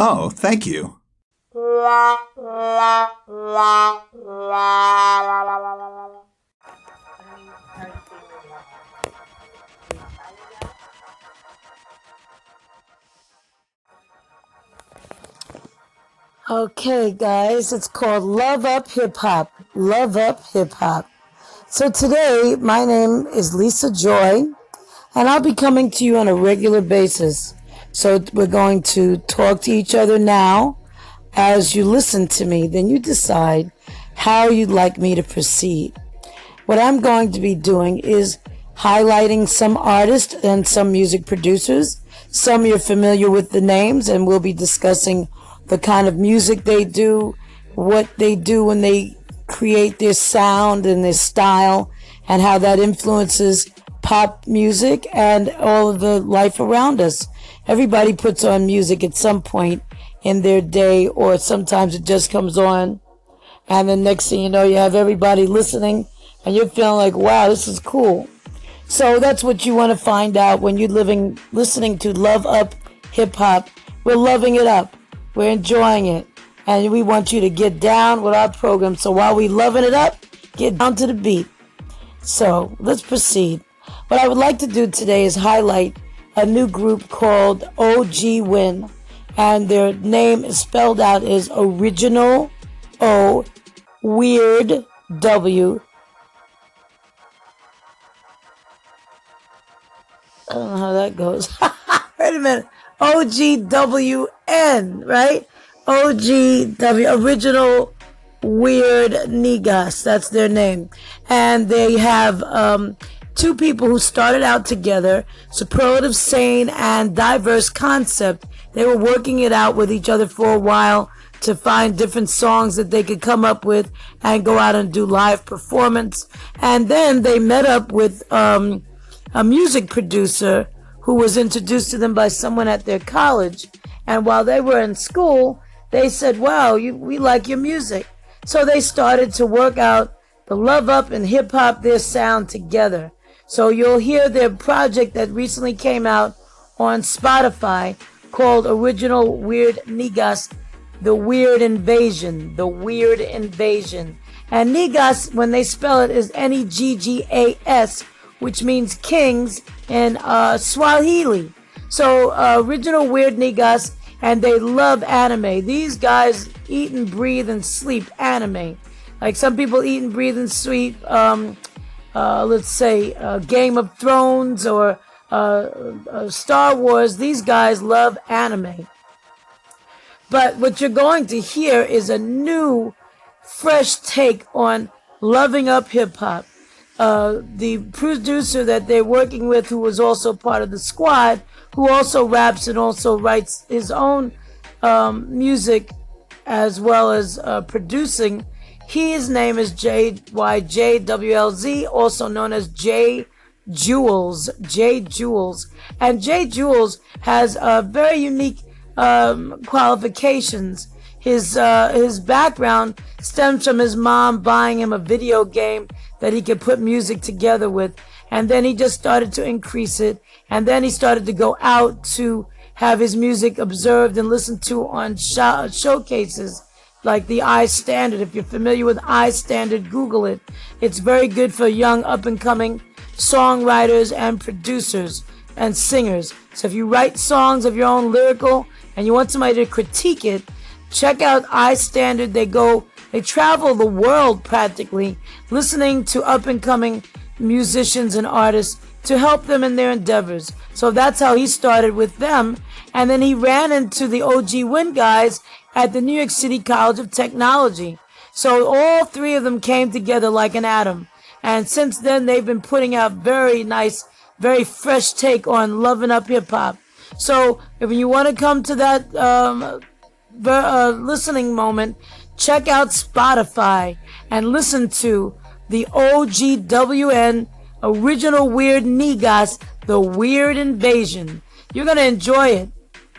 Oh, thank you. Okay, guys, it's called Love Up Hip Hop. Love Up Hip Hop. So today, my name is Lisa Joy, and I'll be coming to you on a regular basis. So we're going to talk to each other now. As you listen to me, then you decide how you'd like me to proceed. What I'm going to be doing is highlighting some artists and some music producers. Some you're familiar with the names, and we'll be discussing the kind of music they do, what they do when they create their sound and their style, and how that influences pop music and all of the life around us. Everybody puts on music at some point in their day, or sometimes it just comes on, and the next thing you know, you have everybody listening, and you're feeling like, wow, this is cool. So that's what you want to find out when you're living, listening to Love Up Hip Hop. We're loving it up. We're enjoying it. And we want you to get down with our program. So while we loving it up, get down to the beat. So let's proceed. What I would like to do today is highlight a new group called OG Win. And their name is spelled out as Original O Weird W. I don't know how that goes. Wait a minute. OGWN, right? OGW, Original Weird Niggas. That's their name. And they have um, two people who started out together, Superlative Sane and Diverse Concept. They were working it out with each other for a while to find different songs that they could come up with and go out and do live performance. And then they met up with um, a music producer who was introduced to them by someone at their college. And while they were in school, they said, wow, you, we like your music. So they started to work out the love up and hip hop, their sound together. So you'll hear their project that recently came out on Spotify called Original Weird Niggas, The Weird Invasion, The Weird Invasion. And Niggas, when they spell it, is N-E-G-G-A-S, which means kings in uh, Swahili. So uh, original Weird Niggas, and they love anime. These guys eat and breathe and sleep anime. Like some people eat and breathe and sleep, um, uh, let's say uh, Game of Thrones or uh, uh, Star Wars. These guys love anime. But what you're going to hear is a new, fresh take on loving up hip hop uh, the producer that they're working with, who was also part of the squad, who also raps and also writes his own um, music as well as uh, producing. His name is JYJWLZ, also known as J Jules. J Jules. And J Jules has uh, very unique um, qualifications. His, uh, his background stems from his mom buying him a video game that he could put music together with. And then he just started to increase it. And then he started to go out to have his music observed and listened to on show- showcases like the I standard. If you're familiar with I standard, Google it. It's very good for young up and coming songwriters and producers and singers. So if you write songs of your own lyrical and you want somebody to critique it, check out I standard. They go they travel the world practically, listening to up and coming musicians and artists to help them in their endeavors. So that's how he started with them. And then he ran into the OG Win guys at the New York City College of Technology. So all three of them came together like an atom. And since then, they've been putting out very nice, very fresh take on loving up hip hop. So if you want to come to that um, uh, listening moment, check out Spotify and listen to the OGWN original Weird Niggas, The Weird Invasion. You're going to enjoy it.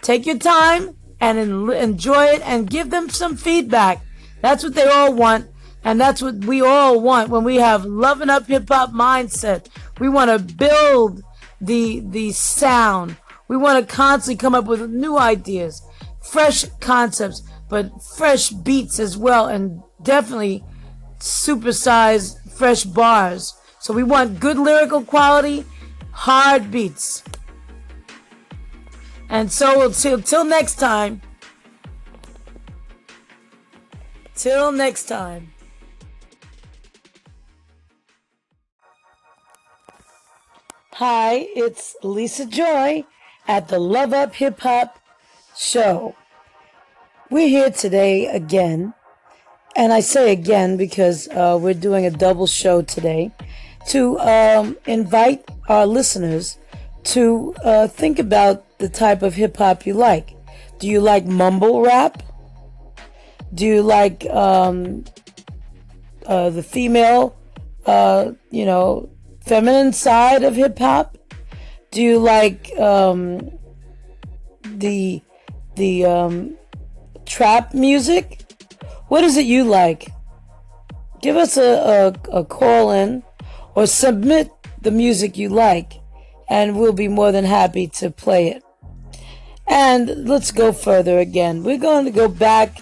Take your time and enjoy it and give them some feedback. That's what they all want. And that's what we all want when we have loving up hip hop mindset. We want to build the, the sound. We want to constantly come up with new ideas fresh concepts, but fresh beats as well, and definitely supersized fresh bars. So we want good lyrical quality, hard beats. And so until till next time. Till next time. Hi, it's Lisa Joy at the Love Up Hip Hop Show. We're here today again, and I say again because uh, we're doing a double show today to um, invite our listeners to uh, think about the type of hip hop you like. Do you like mumble rap? Do you like um, uh, the female, uh, you know, feminine side of hip hop? Do you like um, the the um, trap music? What is it you like? Give us a, a, a call in or submit the music you like, and we'll be more than happy to play it. And let's go further again. We're going to go back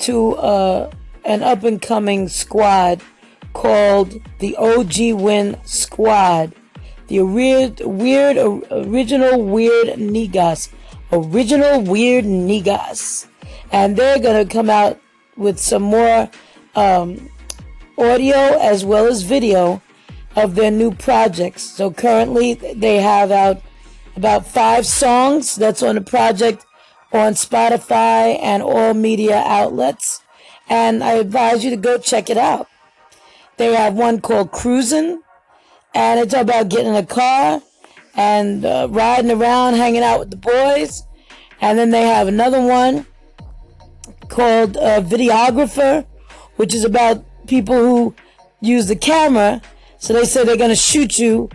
to uh, an up and coming squad called the OG Win Squad. The weird, weird, original weird Niggas. Original weird Niggas. And they're going to come out with some more um, audio as well as video of their new projects. So currently they have out about five songs that's on the project on Spotify and all media outlets. And I advise you to go check it out. They have one called Cruising, and it's about getting in a car and uh, riding around, hanging out with the boys. And then they have another one called uh, Videographer, which is about people who use the camera so they say they're going to shoot you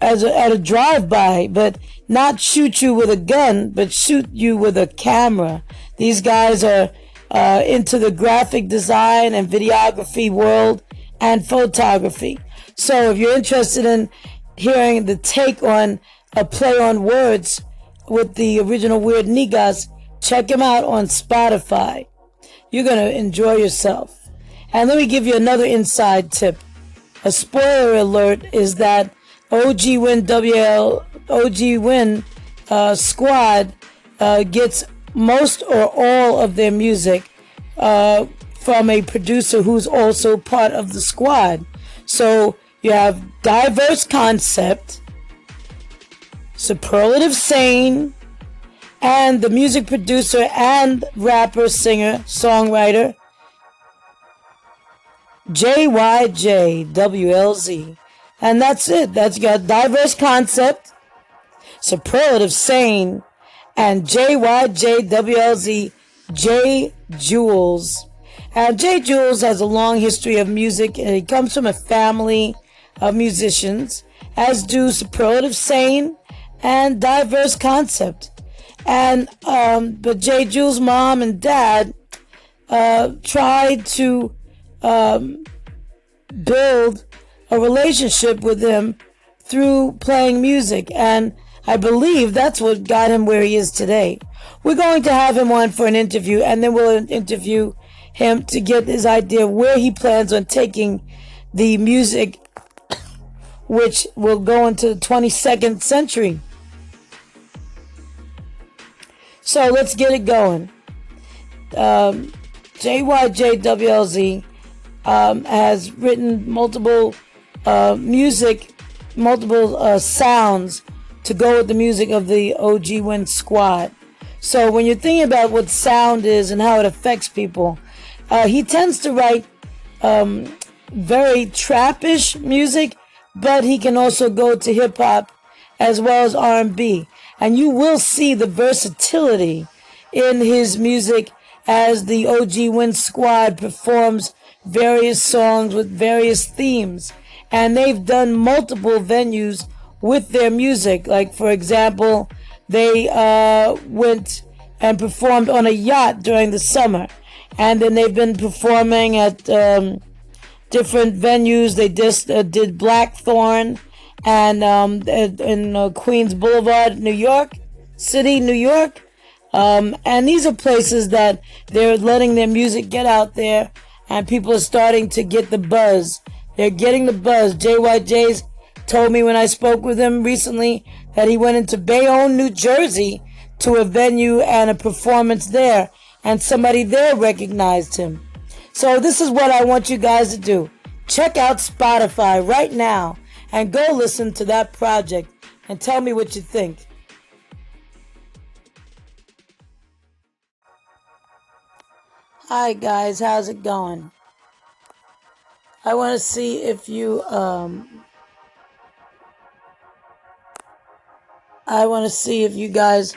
as a, at a drive-by, but not shoot you with a gun, but shoot you with a camera. These guys are uh, into the graphic design and videography world and photography. So if you're interested in hearing the take on a play on words with the original Weird Niggas, check him out on Spotify. You're going to enjoy yourself. And let me give you another inside tip a spoiler alert is that OG Win WL OG Win uh, squad uh, gets most or all of their music uh, from a producer who's also part of the squad. So you have diverse concept, superlative sane, and the music producer and rapper, singer, songwriter JYJWLZ. And that's it. That's got diverse concept, superlative sane, and JYJWLZ J Jules. And J Jules has a long history of music and he comes from a family of musicians, as do superlative sane and diverse concept. And um, but J Jules' mom and dad uh, tried to um, build a relationship with him through playing music. And I believe that's what got him where he is today. We're going to have him on for an interview, and then we'll interview him to get his idea where he plans on taking the music, which will go into the 22nd century. So let's get it going. Um, JYJWLZ um, has written multiple uh, music, multiple uh, sounds to go with the music of the OG Win Squad. So when you're thinking about what sound is and how it affects people, uh, he tends to write um, very trappish music, but he can also go to hip hop as well as R&B, and you will see the versatility in his music as the OG Win Squad performs various songs with various themes. And they've done multiple venues with their music. Like, for example, they uh, went and performed on a yacht during the summer. And then they've been performing at um, different venues. They just uh, did Blackthorn and um, in uh, Queens Boulevard, New York City, New York. Um, and these are places that they're letting their music get out there and people are starting to get the buzz. They're getting the buzz. JYJ's told me when I spoke with him recently that he went into Bayonne, New Jersey to a venue and a performance there and somebody there recognized him. So this is what I want you guys to do. Check out Spotify right now and go listen to that project and tell me what you think. Hi guys, how's it going? I want to see if you um I want to see if you guys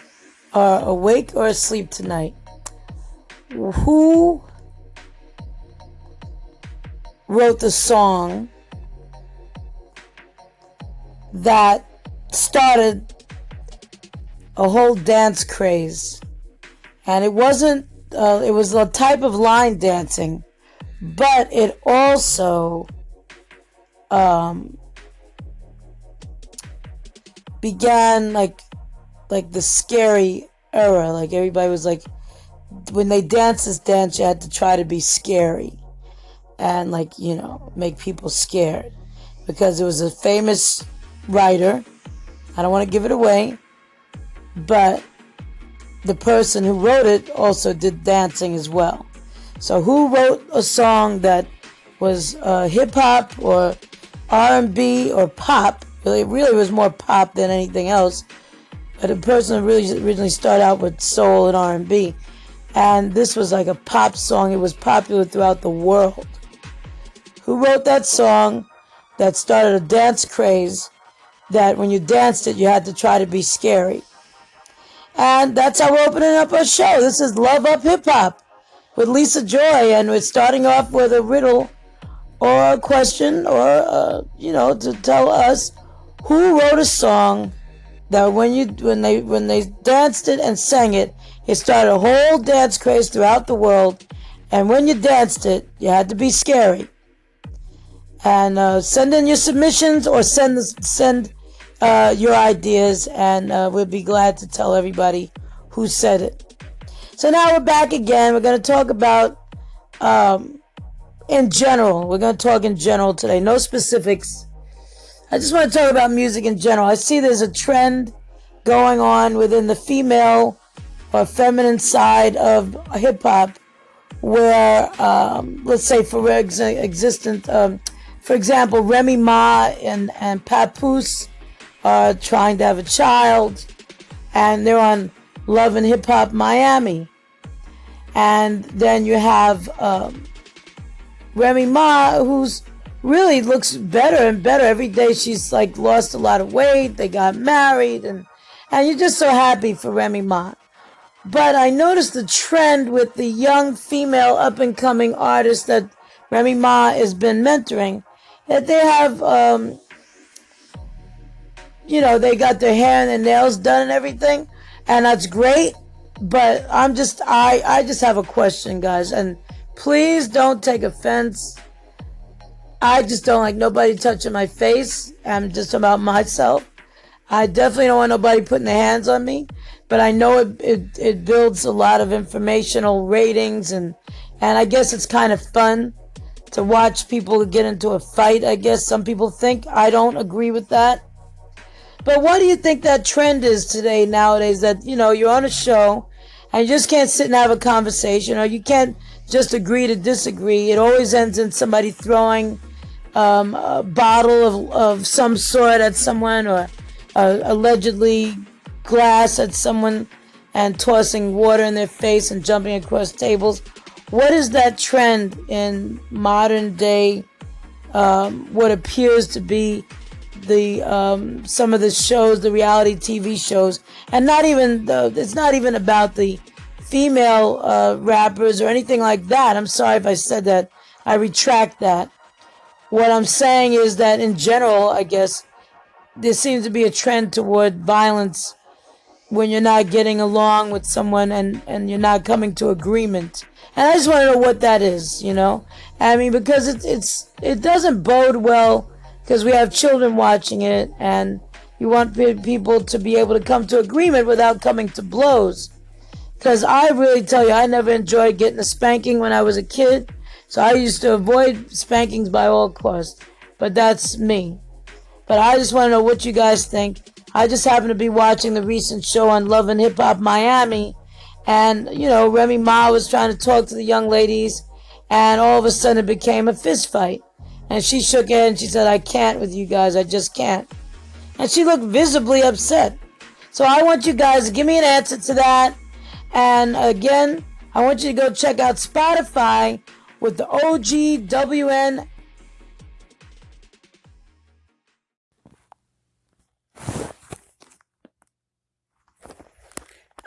are awake or asleep tonight. Who wrote the song that started a whole dance craze? And it wasn't uh, it was a type of line dancing, but it also um, began like like the scary era. Like everybody was like, when they danced this dance, you had to try to be scary and like you know make people scared because it was a famous writer. I don't want to give it away, but the person who wrote it also did dancing as well. So who wrote a song that was uh, hip hop or R&B or pop? Really, it really was more pop than anything else. But a person really originally started out with soul and R&B, and this was like a pop song. It was popular throughout the world. Who wrote that song that started a dance craze? That when you danced it, you had to try to be scary. And that's how we're opening up our show. This is Love Up Hip Hop with Lisa Joy, and we're starting off with a riddle or a question, or uh, you know, to tell us who wrote a song that when you when they when they danced it and sang it, it started a whole dance craze throughout the world. And when you danced it, you had to be scary. And uh, send in your submissions or send send uh, your ideas, and uh, we'll be glad to tell everybody who said it. So now we're back again. We're going to talk about, um, in general, we're going to talk in general today, no specifics. I just want to talk about music in general. I see there's a trend going on within the female or feminine side of hip hop where, um, let's say, for ex- existent, um, for example, Remy Ma and, and Papoose are trying to have a child, and they're on Love and Hip Hop Miami. And then you have um, Remy Ma, who's really looks better and better every day. She's like lost a lot of weight. They got married, and and you're just so happy for Remy Ma. But I noticed the trend with the young female up and coming artists that Remy Ma has been mentoring that they have um, you know, they got their hair and their nails done and everything, and that's great. But I'm just, I, I just have a question, guys, and please don't take offense. I just don't like nobody touching my face. I'm just about myself. I definitely don't want nobody putting their hands on me, but I know it, it, it builds a lot of informational ratings and, and I guess it's kind of fun to watch people get into a fight. I guess some people think I don't agree with that. But what do you think that trend is today, nowadays? That, you know, you're on a show and you just can't sit and have a conversation or you can't just agree to disagree. It always ends in somebody throwing um, a bottle of, of some sort at someone or uh, allegedly glass at someone and tossing water in their face and jumping across tables. What is that trend in modern day, um, what appears to be the um, some of the shows, the reality TV shows, and not even the, it's not even about the female uh, rappers or anything like that. I'm sorry if I said that. I retract that. What I'm saying is that in general, I guess there seems to be a trend toward violence when you're not getting along with someone and, and you're not coming to agreement. And I just want to know what that is, you know? I mean, because it's, it's, it doesn't bode well because we have children watching it and you want people to be able to come to agreement without coming to blows. Because I really tell you, I never enjoyed getting a spanking when I was a kid. So I used to avoid spankings by all costs. But that's me. But I just want to know what you guys think. I just happened to be watching the recent show on Love and Hip Hop Miami. And, you know, Remy Ma was trying to talk to the young ladies. And all of a sudden it became a fist fight. And she shook her head and she said, I can't with you guys. I just can't. And she looked visibly upset. So I want you guys to give me an answer to that. And again, I want you to go check out Spotify with the OGWN.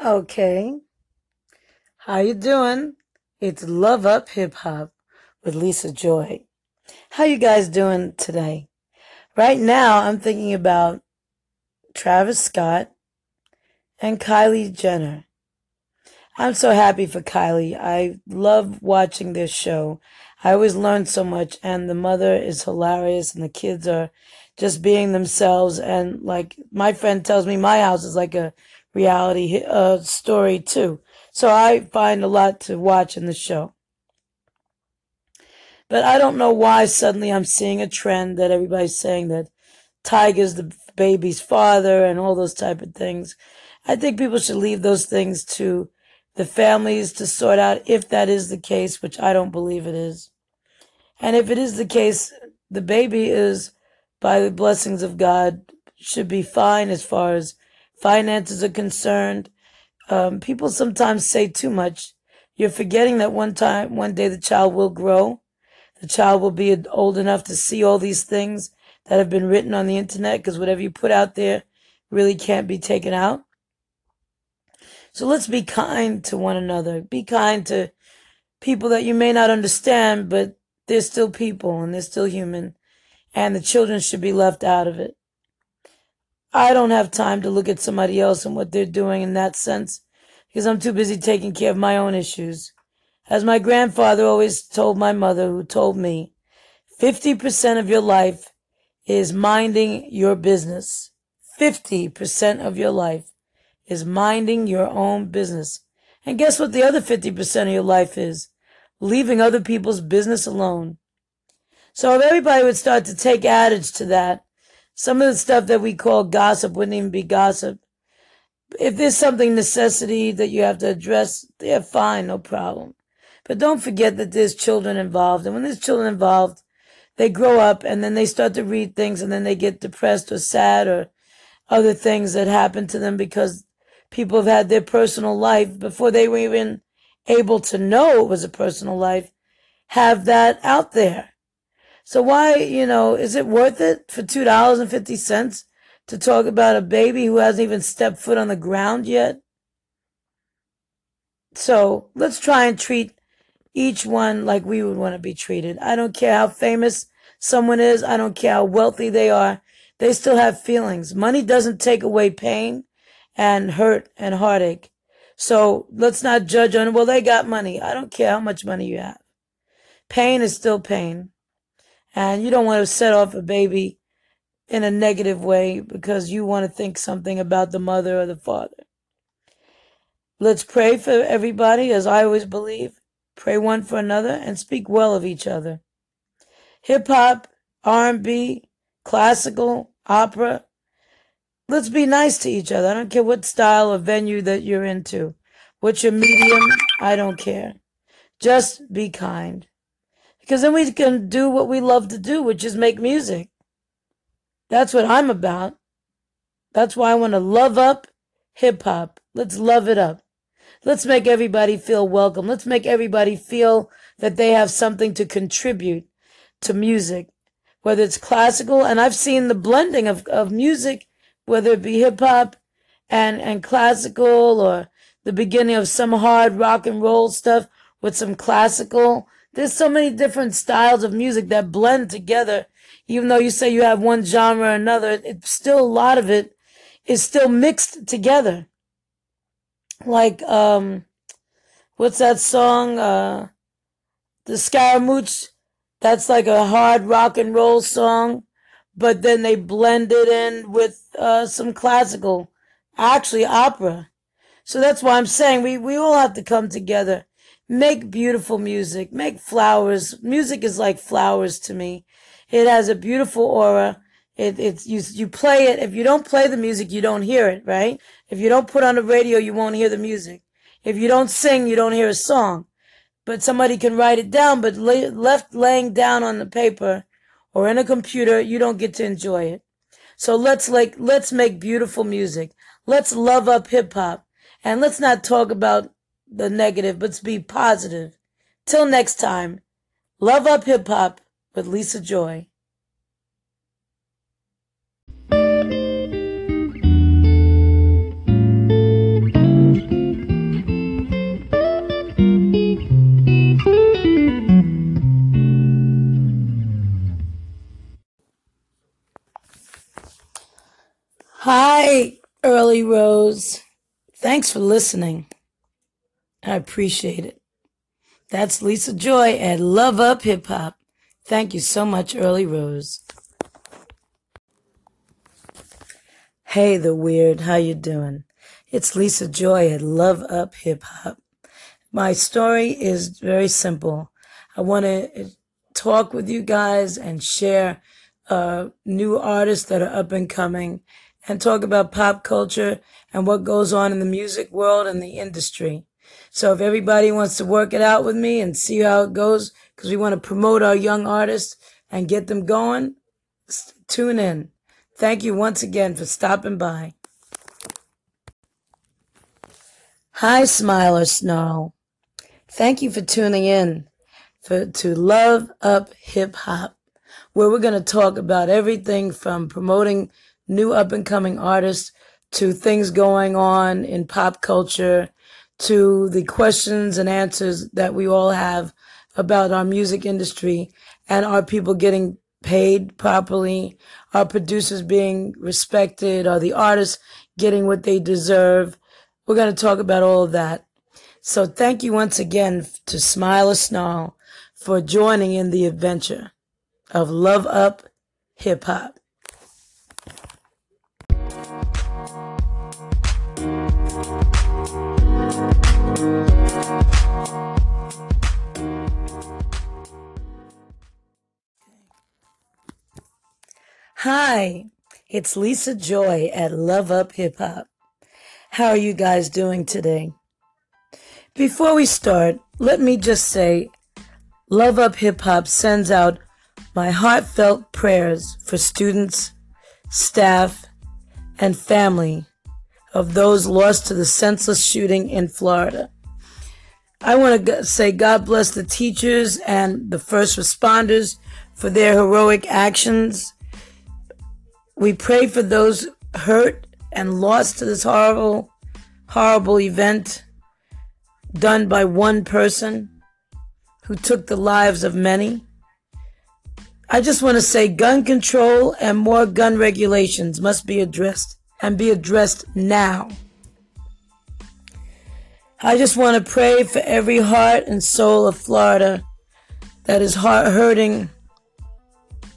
Okay. How you doing? It's Love Up Hip Hop with Lisa Joy. How you guys doing today? Right now, I'm thinking about Travis Scott and Kylie Jenner. I'm so happy for Kylie. I love watching this show. I always learn so much, and the mother is hilarious, and the kids are just being themselves. And like my friend tells me, my house is like a reality uh, story too. So I find a lot to watch in the show. But I don't know why suddenly I'm seeing a trend that everybody's saying that Tyga's the baby's father and all those type of things. I think people should leave those things to the families to sort out if that is the case, which I don't believe it is. And if it is the case, the baby is, by the blessings of God, should be fine as far as finances are concerned. Um, people sometimes say too much. You're forgetting that one time, one day the child will grow. The child will be old enough to see all these things that have been written on the internet because whatever you put out there really can't be taken out. So let's be kind to one another. Be kind to people that you may not understand, but they're still people and they're still human. And the children should be left out of it. I don't have time to look at somebody else and what they're doing in that sense because I'm too busy taking care of my own issues. As my grandfather always told my mother, who told me, 50% of your life is minding your business. 50% of your life is minding your own business. And guess what the other 50% of your life is? Leaving other people's business alone. So if everybody would start to take adage to that, some of the stuff that we call gossip wouldn't even be gossip. If there's something necessity that you have to address, they're fine, no problem. But don't forget that there's children involved. And when there's children involved, they grow up and then they start to read things and then they get depressed or sad or other things that happen to them because people have had their personal life before they were even able to know it was a personal life, have that out there. So why, you know, is it worth it for $2.50 to talk about a baby who hasn't even stepped foot on the ground yet? So let's try and treat each one like we would want to be treated. I don't care how famous someone is. I don't care how wealthy they are. They still have feelings. Money doesn't take away pain and hurt and heartache. So let's not judge on, well, they got money. I don't care how much money you have. Pain is still pain. And you don't want to set off a baby in a negative way because you want to think something about the mother or the father. Let's pray for everybody, as I always believe. Pray one for another and speak well of each other. Hip hop, R&B, classical, opera, let's be nice to each other. I don't care what style or venue that you're into. What's your medium? I don't care. Just be kind. Because then we can do what we love to do, which is make music. That's what I'm about. That's why I want to love up hip hop. Let's love it up. Let's make everybody feel welcome. Let's make everybody feel that they have something to contribute to music, whether it's classical. And I've seen the blending of, of music whether it be hip hop and, and classical or the beginning of some hard rock and roll stuff with some classical. There's so many different styles of music that blend together. Even though you say you have one genre or another, it's still a lot of it is still mixed together. Like, um, what's that song? Uh, the Scaramouche. That's like a hard rock and roll song but then they blend it in with uh, some classical, actually opera. So that's why I'm saying we, we all have to come together. Make beautiful music. Make flowers. Music is like flowers to me. It has a beautiful aura. It, it's, you, you play it. If you don't play the music, you don't hear it, right? If you don't put on the radio, you won't hear the music. If you don't sing, you don't hear a song. But somebody can write it down, but lay, left laying down on the paper or in a computer, you don't get to enjoy it. So let's like, let's make beautiful music. Let's love up hip hop and let's not talk about the negative, but be positive. Till next time, love up hip hop with Lisa Joy. Hi, Early Rose. Thanks for listening. I appreciate it. That's Lisa Joy at Love Up Hip Hop. Thank you so much, Early Rose. Hey, the weird, how you doing? It's Lisa Joy at Love Up Hip Hop. My story is very simple. I want to talk with you guys and share uh, new artists that are up and coming and talk about pop culture and what goes on in the music world and the industry. So if everybody wants to work it out with me and see how it goes, because we want to promote our young artists and get them going, tune in. Thank you once again for stopping by. Hi, Smile or Snarl. Thank you for tuning in for, to Love Up Hip Hop, where we're going to talk about everything from promoting new up and coming artists to things going on in pop culture to the questions and answers that we all have about our music industry and are people getting paid properly? Are producers being respected? Are the artists getting what they deserve? We're going to talk about all of that. So thank you once again to Smile or Snarl for joining in the adventure of Love Up Hip Hop. Hi, it's Lisa Joy at Love Up Hip Hop. How are you guys doing today? Before we start, let me just say Love Up Hip Hop sends out my heartfelt prayers for students, staff, and family of those lost to the senseless shooting in Florida. I want to say God bless the teachers and the first responders for their heroic actions we pray for those hurt and lost to this horrible, horrible event done by one person who took the lives of many. I just want to say gun control and more gun regulations must be addressed and be addressed now. I just want to pray for every heart and soul of Florida that is hurting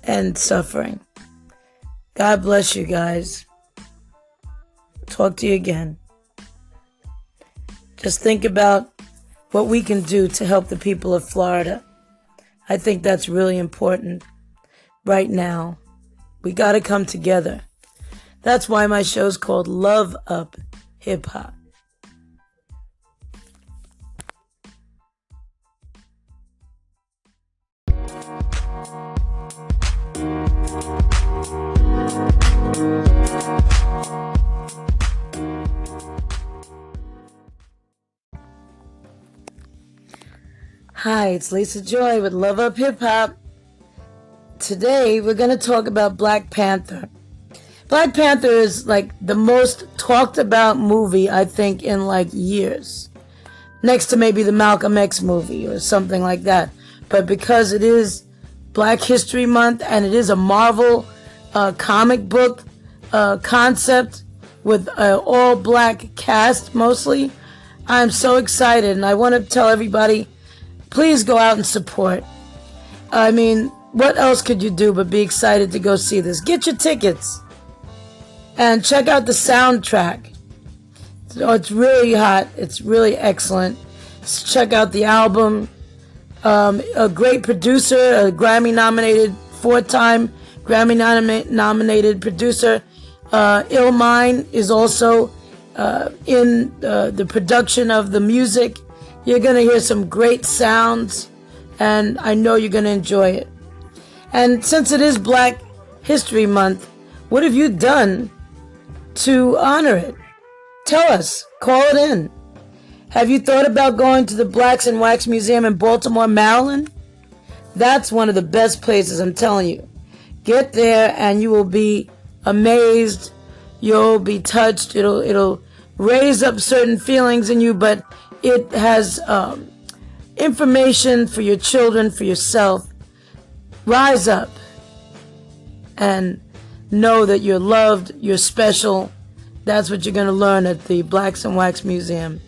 and suffering. God bless you guys. Talk to you again. Just think about what we can do to help the people of Florida. I think that's really important right now. We got to come together. That's why my show's called Love Up Hip Hop. Hi, it's Lisa Joy with Love Up Hip Hop. Today we're going to talk about Black Panther. Black Panther is like the most talked about movie I think in like years. Next to maybe the Malcolm X movie or something like that. But because it is Black History Month and it is a Marvel uh, comic book uh, concept with uh, all black cast mostly, I'm so excited and I want to tell everybody please go out and support. I mean, what else could you do but be excited to go see this? Get your tickets and check out the soundtrack. Oh, it's really hot. It's really excellent. check out the album. Um, a great producer, a Grammy nominated, four time Grammy nom- nominated producer. Uh, Illmind is also uh, in uh, the production of the music. You're going to hear some great sounds, and I know you're going to enjoy it. And since it is Black History Month, what have you done to honor it? Tell us. Call it in. Have you thought about going to the Blacks in Wax Museum in Baltimore, Maryland? That's one of the best places, I'm telling you. Get there and you will be amazed. You'll be touched. It'll it'll raise up certain feelings in you, but it has um, information for your children, for yourself. Rise up and know that you're loved, you're special. That's what you're going to learn at the Blacks in Wax Museum.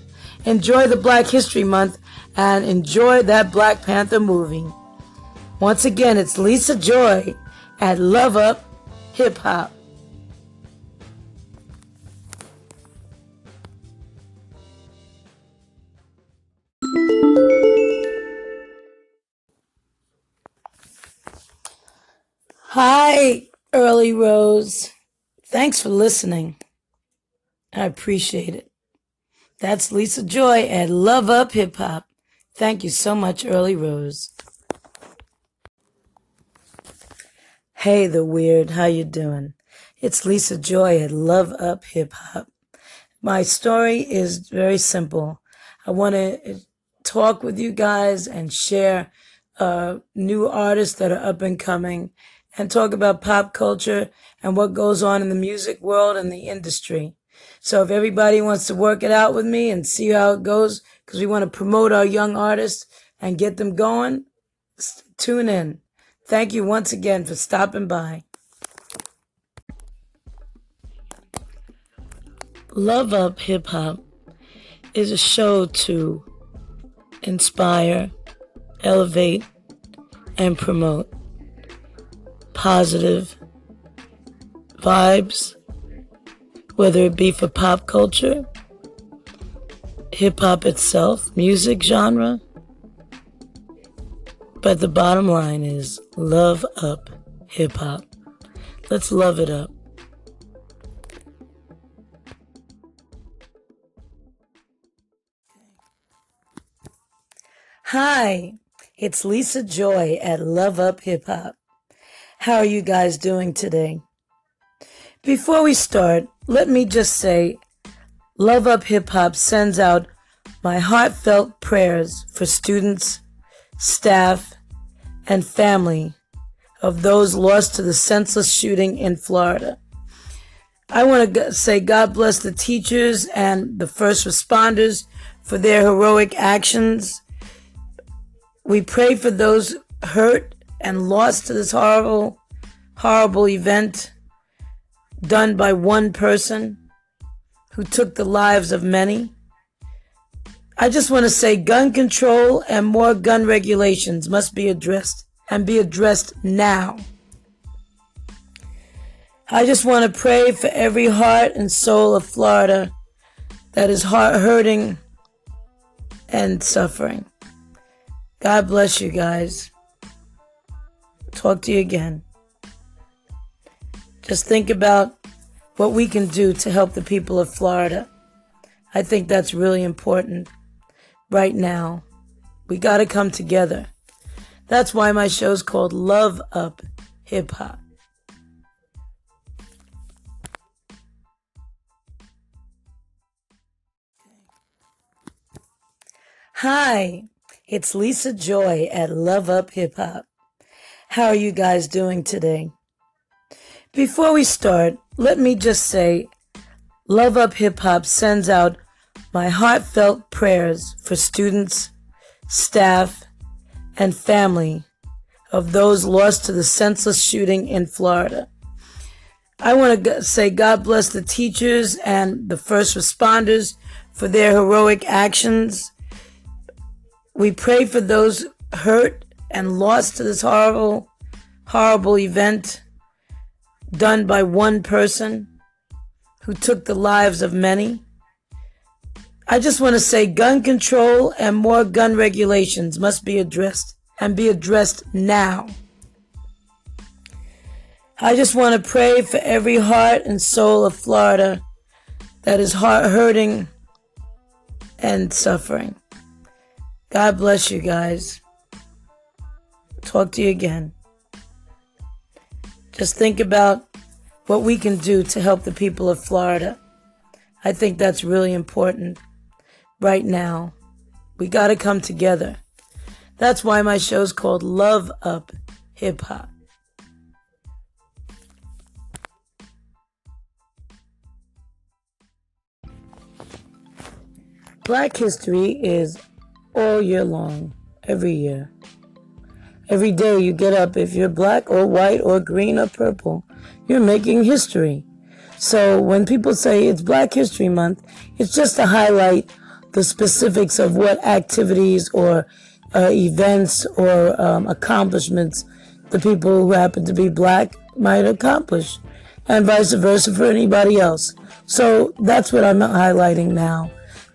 Enjoy the Black History Month and enjoy that Black Panther movie. Once again, it's Lisa Joy at Love Up Hip Hop. Hi, Early Rose. Thanks for listening. I appreciate it. That's Lisa Joy at Love Up Hip Hop. Thank you so much, Early Rose. Hey, the weird, how you doing? It's Lisa Joy at Love Up Hip Hop. My story is very simple. I want to talk with you guys and share uh, new artists that are up and coming and talk about pop culture and what goes on in the music world and the industry. So if everybody wants to work it out with me and see how it goes, because we want to promote our young artists and get them going, tune in. Thank you once again for stopping by. Love Up Hip Hop is a show to inspire, elevate, and promote positive vibes, whether it be for pop culture, hip hop itself, music genre. But the bottom line is love up hip hop. Let's love it up. Hi, it's Lisa Joy at Love Up Hip Hop. How are you guys doing today? Before we start, let me just say Love Up Hip Hop sends out my heartfelt prayers for students, staff, and family of those lost to the senseless shooting in Florida. I want to say God bless the teachers and the first responders for their heroic actions. We pray for those hurt and lost to this horrible, horrible event done by one person who took the lives of many. I just want to say gun control and more gun regulations must be addressed and be addressed now. I just want to pray for every heart and soul of Florida that is heart hurting and suffering. God bless you guys. Talk to you again. Just think about what we can do to help the people of Florida. I think that's really important right now. We got to come together. That's why my show's called Love Up Hip Hop. Hi, it's Lisa Joy at Love Up Hip Hop. How are you guys doing today? Before we start, let me just say Love Up Hip Hop sends out my heartfelt prayers for students, staff, and family of those lost to the senseless shooting in Florida. I want to say God bless the teachers and the first responders for their heroic actions. We pray for those hurt and lost to this horrible, horrible event done by one person who took the lives of many. I just want to say gun control and more gun regulations must be addressed and be addressed now. I just want to pray for every heart and soul of Florida that is heart hurting and suffering. God bless you guys. Talk to you again. Just think about what we can do to help the people of Florida. I think that's really important right now. We got to come together. That's why my show's called Love Up Hip Hop. Black history is all year long, every year. Every day you get up, if you're black or white or green or purple, you're making history. So when people say it's Black History Month, it's just to highlight the specifics of what activities or uh, events or um, accomplishments the people who happen to be black might accomplish, and vice versa for anybody else. So that's what I'm highlighting now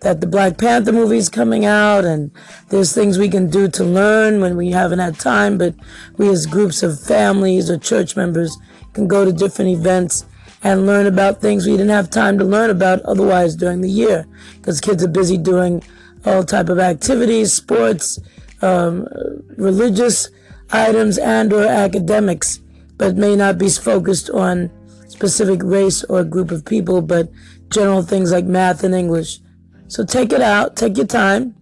that the Black Panther movie is coming out, and there's things we can do to learn when we haven't had time. But we, as groups of families or church members, can go to different events and learn about things we didn't have time to learn about otherwise during the year, because kids are busy doing all type of activities, sports, um, religious items, and or academics, but may not be focused on specific race or group of people, but general things like math and English. So take it out, take your time,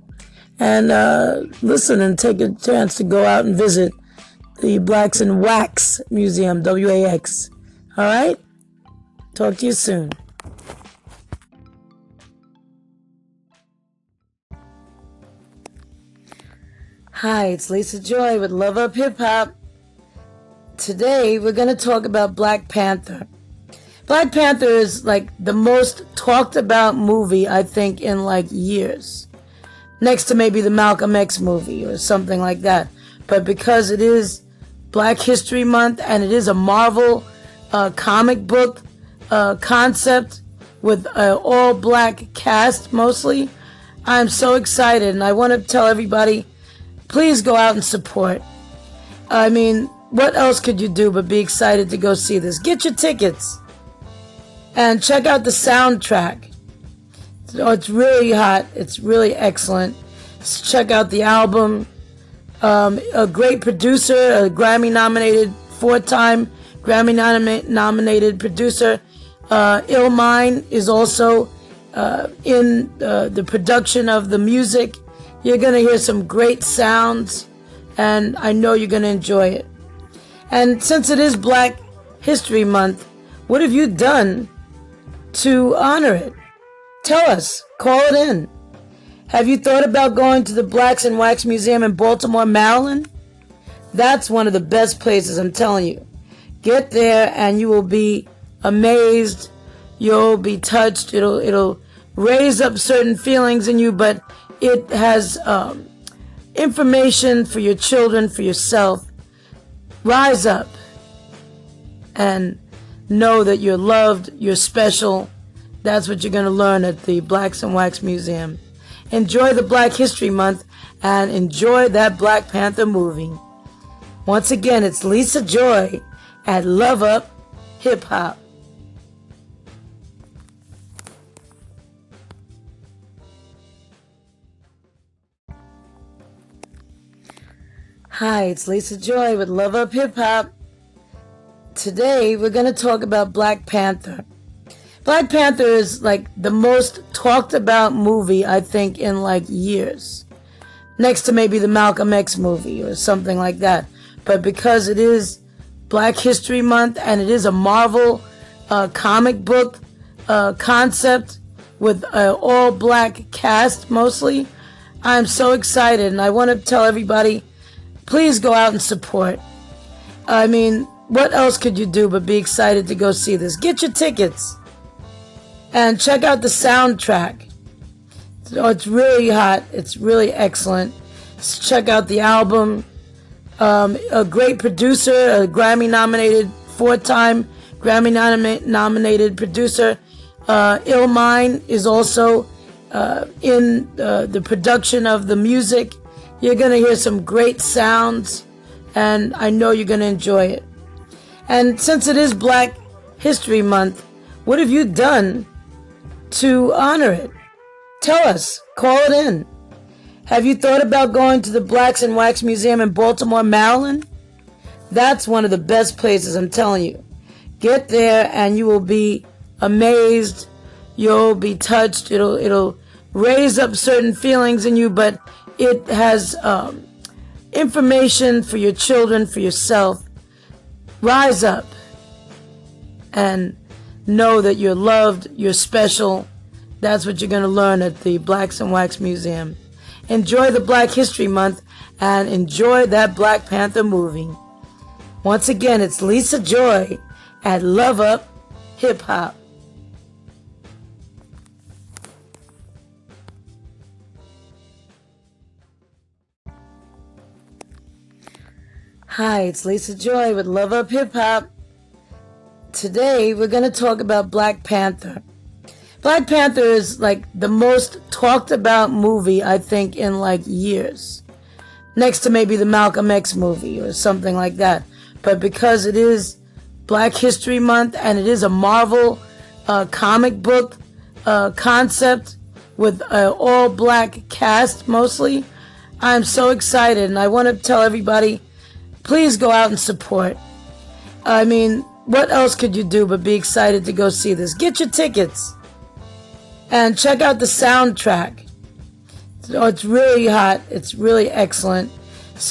and uh, listen and take a chance to go out and visit the Blacks in Wax Museum, W A X. All right? Talk to you soon. Hi, it's Lisa Joy with Love Up Hip Hop. Today we're going to talk about Black Panther. Black Panther is like the most talked about movie I think in like years. Next to maybe the Malcolm X movie or something like that. But because it is Black History Month and it is a Marvel uh, comic book uh, concept with uh, all black cast mostly, I'm so excited and I want to tell everybody please go out and support. I mean, what else could you do but be excited to go see this? Get your tickets and check out the soundtrack. Oh, it's really hot. It's really excellent. check out the album. Um, a great producer, a Grammy nominated, four time Grammy nom- nominated producer. Uh, Illmind is also uh, in uh, the production of the music. You're going to hear some great sounds, and I know you're going to enjoy it. And since it is Black History Month, what have you done to honor it. Tell us, call it in. Have you thought about going to the Blacks in Wax Museum in Baltimore, Maryland? That's one of the best places, I'm telling you. Get there and you will be amazed. You'll be touched. It'll it'll raise up certain feelings in you, but it has um, information for your children, for yourself. Rise up and know that you're loved, you're special. That's what you're going to learn at the Blacks in Wax Museum. Enjoy the Black History Month and enjoy that Black Panther movie. Once again, it's Lisa Joy at Love Up Hip Hop. Hi, it's Lisa Joy with Love Up Hip Hop. Today, we're going to talk about Black Panther. Black Panther is like the most talked about movie, I think, in like years. Next to maybe the Malcolm X movie or something like that. But because it is Black History Month and it is a Marvel uh, comic book uh, concept with uh, all black cast mostly, I'm so excited and I want to tell everybody please go out and support. I mean, what else could you do but be excited to go see this? Get your tickets and check out the soundtrack. Oh, it's really hot. It's really excellent. check out the album. Um, a great producer, a Grammy nominated, four time Grammy nom- nominated producer. Uh, Illmind is also uh, in uh, the production of the music. You're going to hear some great sounds, and I know you're going to enjoy it. And since it is Black History Month, what have you done to honor it? Tell us. Call it in. Have you thought about going to the Blacks in Wax Museum in Baltimore, Maryland? That's one of the best places, I'm telling you. Get there and you will be amazed. You'll be touched. It'll it'll raise up certain feelings in you, but it has um, information for your children, for yourself. Rise up and know that you're loved, you're special. That's what you're going to learn at the Blacks in Wax Museum. Enjoy the Black History Month and enjoy that Black Panther movie. Once again, it's Lisa Joy at Love Up Hip Hop. Hi, it's Lisa Joy with Love Up Hip Hop. Today we're going to talk about Black Panther. Black Panther is like the most talked about movie I think in like years. Next to maybe the Malcolm X movie or something like that. But because it is Black History Month and it is a Marvel uh, comic book uh, concept with an all black cast mostly, I'm so excited and I want to tell everybody please go out and support. I mean, what else could you do but be excited to go see this? Get your tickets and check out the soundtrack. Oh, it's really hot. It's really excellent.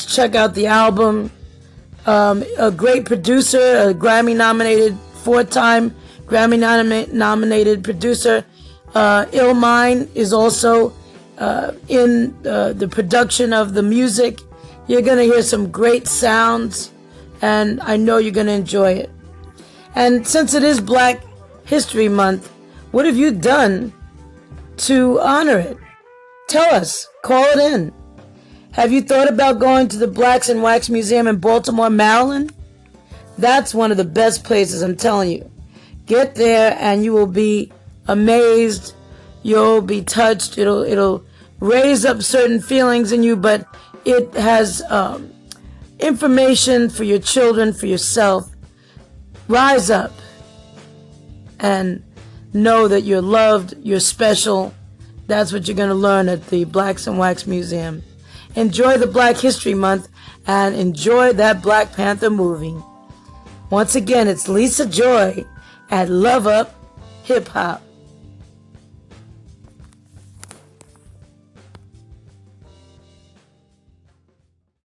Check out the album. Um, a great producer, a Grammy nominated, four time Grammy nom- nominated producer. Uh, Illmind is also uh, in uh, the production of the music. You're going to hear some great sounds, and I know you're going to enjoy it. And since it is Black History Month, what have you done to honor it? Tell us. Call it in. Have you thought about going to the Blacks in Wax Museum in Baltimore, Maryland? That's one of the best places, I'm telling you. Get there and you will be amazed. You'll be touched. It'll it'll raise up certain feelings in you, but it has um, information for your children, for yourself. Rise up and know that you're loved, you're special. That's what you're going to learn at the Blacks in Wax Museum. Enjoy the Black History Month and enjoy that Black Panther movie. Once again, it's Lisa Joy at Love Up Hip Hop.